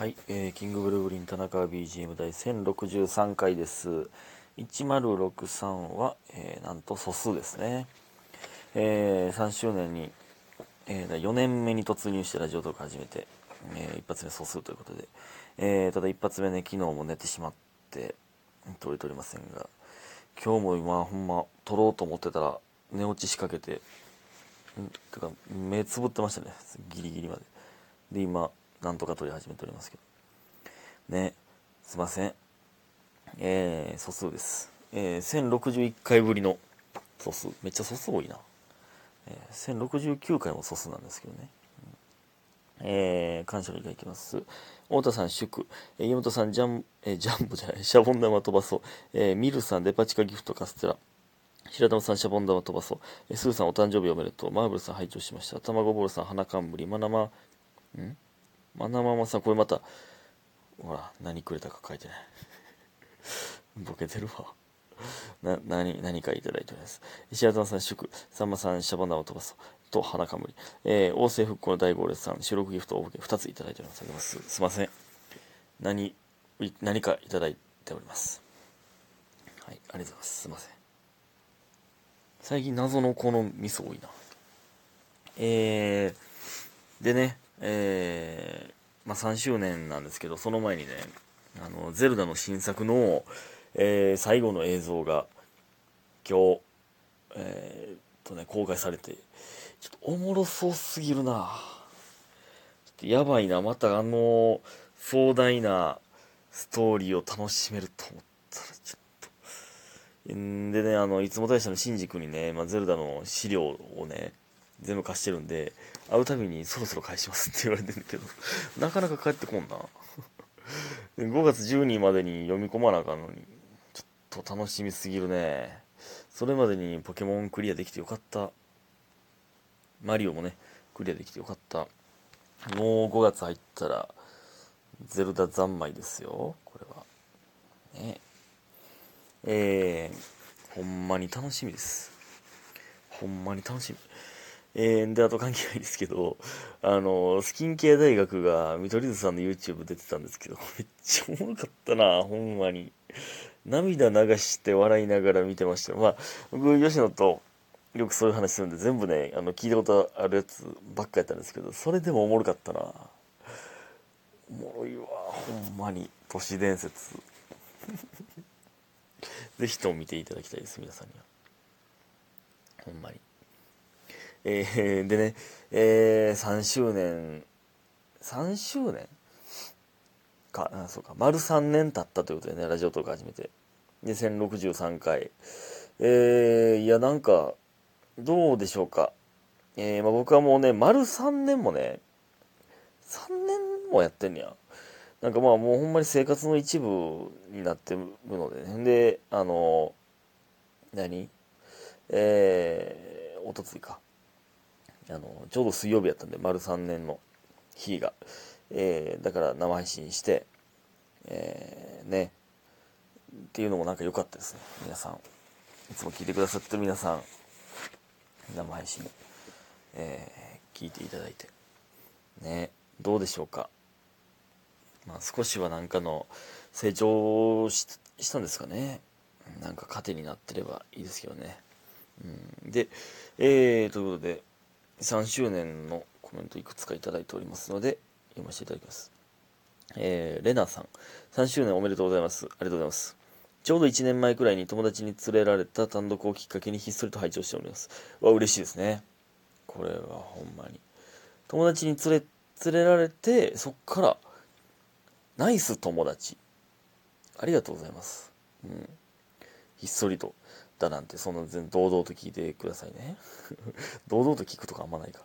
はい、えーキングブルーグリーン田中 BGM 第1063回です。1063は、えーなんと素数ですね。えー3周年に、え4年目に突入してラジオトーク始めて、えー一発目素数ということで、えーただ一発目ね、昨日も寝てしまって、撮れておりませんが、今日も今ほんま撮ろうと思ってたら寝落ちしかけて、んてか目つぶってましたねギリギリまでで今なんとか撮り始めておりますけどねすいませんえー、素数ですえー、1061回ぶりの素数めっちゃ素数多いな、えー、1069回も素数なんですけどねえー、感謝の意がいきます。太田さん、祝。えー、岩本さん、ジャン、えージャンボじゃない、シャボン玉飛ばそう。えー、ミルさん、デパ地下ギフトカステラ。白玉さん、シャボン玉飛ばそう。えー、スーさん、お誕生日おめでとう。マーブルさん、拝聴しました。卵ボールさん、花冠。マナマ、ん？マナママさん、これまた、ほら、何くれたか書いてない。ボケてるわ。な、何、何かいただいております。石原さん、祝。さんまさん、シャボン玉飛ばそう。と、花冠。えー、王政復興の大号列さん、収録ギフトを2ついただいております。す。すいません。何、い何かいただいております。はい、ありがとうございます。すいません。最近謎のこの味噌多いな。えー、でね、えー、まあ3周年なんですけど、その前にね、あの、ゼルダの新作の、えー最後の映像が、今日、えーとね、公開されて、ちょっとおもろそうすぎるな。ちょっとやばいな。またあの、壮大なストーリーを楽しめると思ったら、ちょっと。んでね、あの、いつも大社のシンジ君にね、まあ、ゼルダの資料をね、全部貸してるんで、会うたびにそろそろ返しますって言われてるんだけど、なかなか帰ってこんな。5月12日までに読み込まなあかんのに、ちょっと楽しみすぎるね。それまでにポケモンクリアできてよかった。マリオもね、クリアできてよかった。もう5月入ったら、ゼルダ三昧ですよ、これは。ね。えー、ほんまに楽しみです。ほんまに楽しみ。えー、で、あと関係ないですけど、あの、スキンケア大学が見取り図さんの YouTube 出てたんですけど、めっちゃおもろかったな、ほんまに。涙流して笑いながら見てました。まあ、僕、吉野とよくそういう話するんで、全部ね、あの、聞いたことあるやつばっかやったんですけど、それでもおもろかったな。おもろいわ、ほんまに。都市伝説。ぜひとも見ていただきたいです、皆さんには。ほんまに。えー、でね、えー、3周年、3周年か、あそうか、丸3年経ったということでね、ラジオトーク始めて。で、1063回。えー、いや、なんか、どうでしょうか。えー、まあ、僕はもうね、丸3年もね、3年もやってんねや。なんかまあもうほんまに生活の一部になってるのでね。で、あの、何？えー、おとついか。あの、ちょうど水曜日やったんで、丸3年の日が。えー、だから生配信して、えー、ね。っていうのもなんか良かったですね。皆さん。いつも聞いてくださってる皆さん。生配信、えー、聞いていただいて。ね。どうでしょうか。まあ少しはなんかの成長したんですかね。なんか糧になってればいいですけどね。うん、で、えー、ということで、3周年のコメントいくつかいただいておりますので、読ませていただきます。えー、レナさん、3周年おめでとうございます。ありがとうございます。ちょうど1年前くらいに友達に連れられた単独をきっかけにひっそりと拝聴しております。わ、嬉しいですね。これはほんまに。友達に連れ、連れられて、そっから、ナイス友達。ありがとうございます。うん。ひっそりと。だなんて、そんな全然堂々と聞いてくださいね。堂々と聞くとかあんまないか。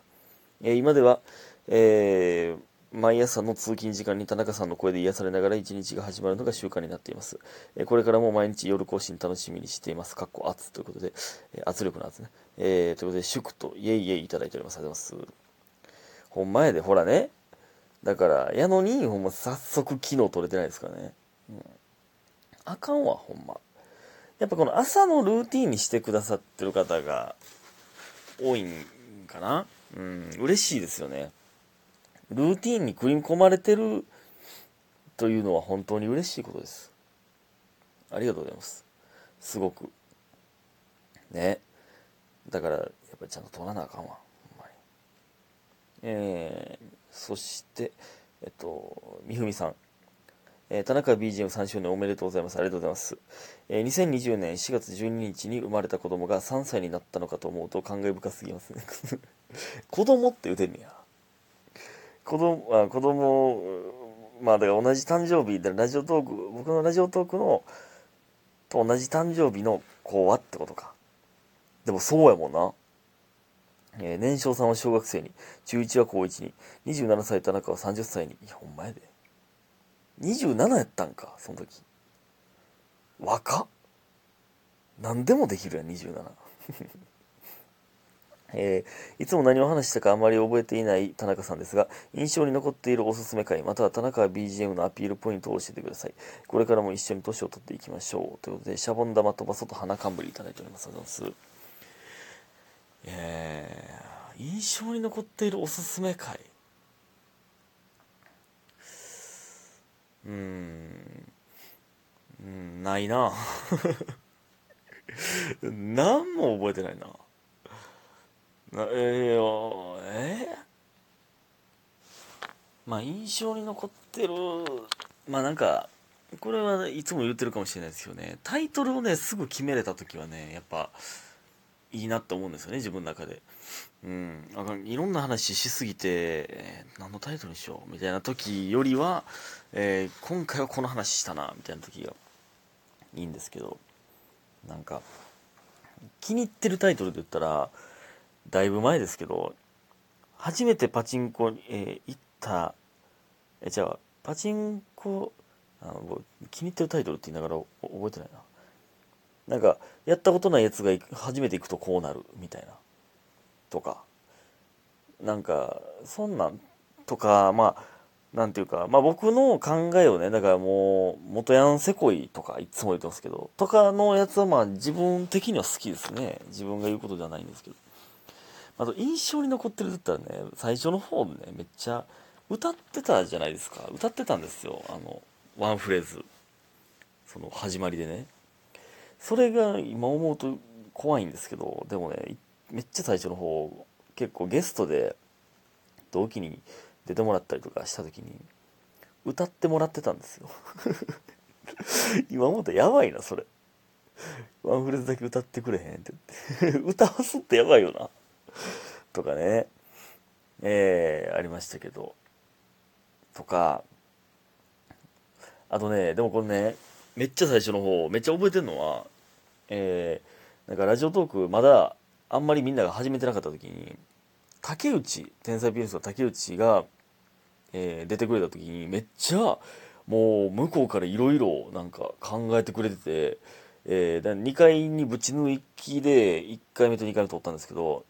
えー今では、えー毎朝の通勤時間に田中さんの声で癒されながら一日が始まるのが習慣になっています。えーこれからも毎日夜更新楽しみにしています。かっこ圧ということで、え圧力の圧ね。えということで、祝とイエイイエイいただいております。ありがとうございます。ほんまやで、ほらね。だから、やのに、ほんま早速昨日取れてないですからね。うん。あかんわ、ほんま。やっぱこの朝のルーティンにしてくださってる方が多いんかな？うん、嬉しいですよね。ルーティンに組み込まれてるというのは本当に嬉しいことです。ありがとうございます。すごく。ね。だからやっぱりちゃんと取らなあかんわ。ほんまに。えー、そしてえっとみふみさん。えー、田中 BGM3 周年おめでとうございます。ありがとうございます。えー、2020年4月12日に生まれた子供が3歳になったのかと思うと感慨深すぎますね。子供って言うてんねや。子供、あ子供、まあだから同じ誕生日でラジオトーク、僕のラジオトークのと同じ誕生日の子はってことか。でもそうやもんな。えー、年少さんは小学生に、中1は高1に、27歳田中は30歳に。いや、ほんまやで。27やったんか、その時。若っ。何でもできるやん、27。えー、いつも何を話したかあまり覚えていない田中さんですが、印象に残っているおすすめ回、または田中 BGM のアピールポイントを教えてください。これからも一緒に年を取っていきましょう。ということで、シャボン玉飛ばそと花冠いただいております。ありがとうございます。えー、印象に残っているおすすめ回。うん、ないな。何も覚えてないな。なえー、えー、まあ印象に残ってるまあなんかこれはいつも言ってるかもしれないですよねタイトルをねすぐ決めれた時はねやっぱいいなって思うんですよね自分の中で。うん。いろんな話しすぎて、えー、何のタイトルにしようみたいな時よりは、えー、今回はこの話したなみたいな時がいいんですけど。なんか気に入ってるタイトルで言ったらだいぶ前ですけど、初めてパチンコに、えー、行った、え、じゃあ、パチンコ、あの気に入ってるタイトルって言いながら覚えてないな。なんか、やったことないやつが初めて行くとこうなる、みたいな。とか。なんか、そんなんとか、まあ、なんていうか、まあ僕の考えをね、だからもう、元ヤンセコイとかいつも言ってますけど、とかのやつはまあ自分的には好きですね。自分が言うことではないんですけど。あと印象に残ってるって言ったらね、最初の方でね、めっちゃ歌ってたじゃないですか。歌ってたんですよ。あの、ワンフレーズ。その始まりでね。それが今思うと怖いんですけど、でもね、めっちゃ最初の方、結構ゲストで同期に出てもらったりとかした時に、歌ってもらってたんですよ。今思うとやばいな、それ。ワンフレーズだけ歌ってくれへんって言って。歌わすってやばいよな。とかね、えー、ありましたけど、とか、あとね、でもこれね、めっちゃ最初の方、めっちゃ覚えてるのは、えー、なんかラジオトーク、まだあんまりみんなが始めてなかった時に、竹内、天才ピアニストの竹内が、えー、出てくれた時に、めっちゃ、もう向こうからいろいろなんか考えてくれてて、えー、2回にぶち抜きで1回目と2回目取ったんですけど、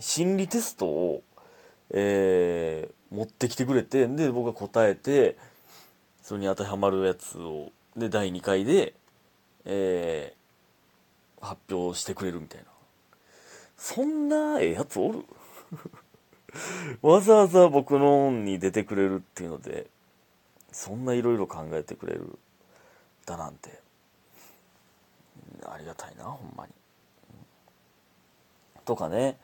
心理テストを、えー、持ってきてくれて、で、僕が答えて、それに当てはまるやつを、で、第2回で、えー、発表してくれるみたいな。そんなええやつおる？わざわざ僕のに出てくれるっていうので、そんないろいろ考えてくれるだなんて、ありがたいな、ほんまに。とかね、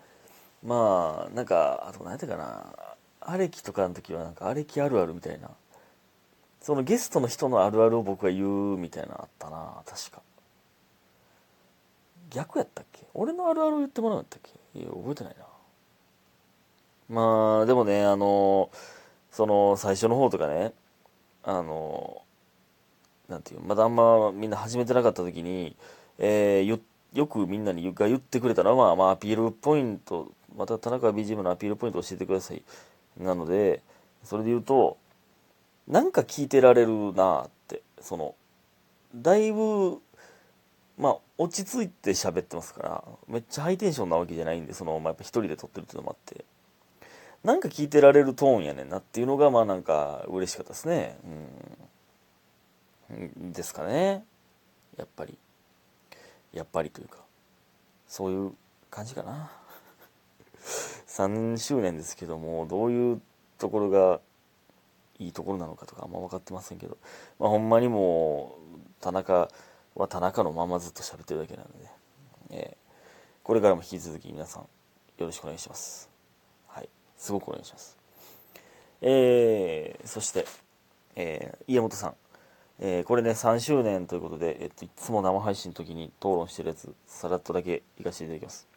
まあなんかあと何やったかな。アレキとかの時はなんかアレキあるあるみたいな。そのゲストの人のあるあるを僕が言うみたいなあったな確か。逆やったっけ？俺のあるある言ってもらうんやったっけ？いや覚えてないな。まあでもねあのその最初の方とかねあのなんていうまだあんまみんな始めてなかった時に、えー、よくみんなにが言ってくれたのは、まあ、まあアピールポイントまた田中 BGM のアピールポイント教えてください。なので、それで言うと、なんか聞いてられるなって、その、だいぶ、まあ、落ち着いて喋ってますから、めっちゃハイテンションなわけじゃないんで、その、まあ、やっぱ一人で撮ってるっていうのもあって、なんか聞いてられるトーンやねんなっていうのが、まあなんか嬉しかったですね。うん。ですかね。やっぱり。やっぱりというか、そういう感じかな。3周年ですけどもどういうところがいいところなのかとかあんま分かってませんけど、まあ、ほんまにもう田中は田中のままずっと喋ってるだけなので、えー、これからも引き続き皆さんよろしくお願いします。はい。すごくお願いします。えー、そして、えー、家元さん。えー、これね、3周年ということで、えっと、いつも生配信の時に討論してるやつ、さらっとだけ行かせていただきます。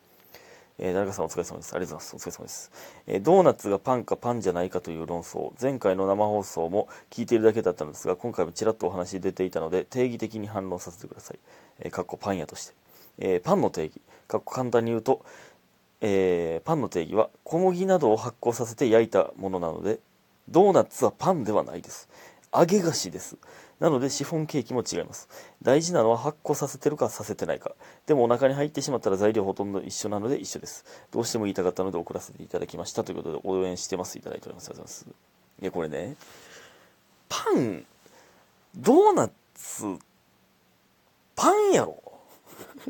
えー、誰かさんお疲れ様です。ありがとうございます。お疲れ様です。えー、ドーナツがパンかパンじゃないかという論争。前回の生放送も聞いているだけだったのですが、今回もちらっとお話出ていたので、定義的に反論させてください。えー、かっこパン屋として。えー、パンの定義。かっこ簡単に言うと、えー、パンの定義は小麦などを発酵させて焼いたものなので、ドーナツはパンではないです。揚げ菓子です。なのでシフォンケーキも違います。大事なのは発酵させてるかさせてないか。でもお腹に入ってしまったら材料ほとんど一緒なので一緒です。どうしても言いたかったので送らせていただきました。ということで応援してます。いただいております。ありがとうございます。いや、これね、パン、ドーナツ、パンやろ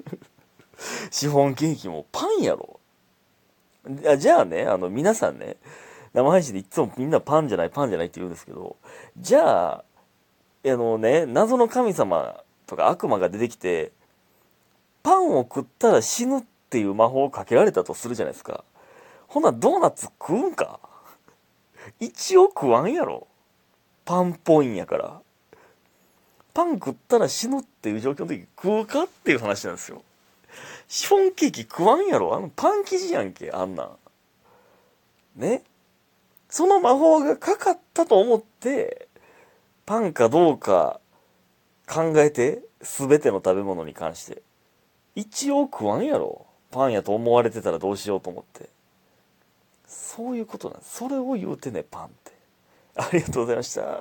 シフォンケーキもパンやろじゃあね、あの、皆さんね、生配信でいつもみんなパンじゃない、パンじゃないって言うんですけど、じゃあ、あのね、謎の神様とか悪魔が出てきて、パンを食ったら死ぬっていう魔法をかけられたとするじゃないですか。ほな、ドーナツ食うんか？一応食わんやろ。パンっぽいんやから。パン食ったら死ぬっていう状況の時食うかっていう話なんですよ。シフォンケーキ食わんやろ？あのパン生地やんけ、あんなん。ね？その魔法がかかったと思って、パンかどうか考えて、すべての食べ物に関して。一応食わんやろ。パンやと思われてたらどうしようと思って。そういうことなんです。それを言うてね、パンって。ありがとうございました。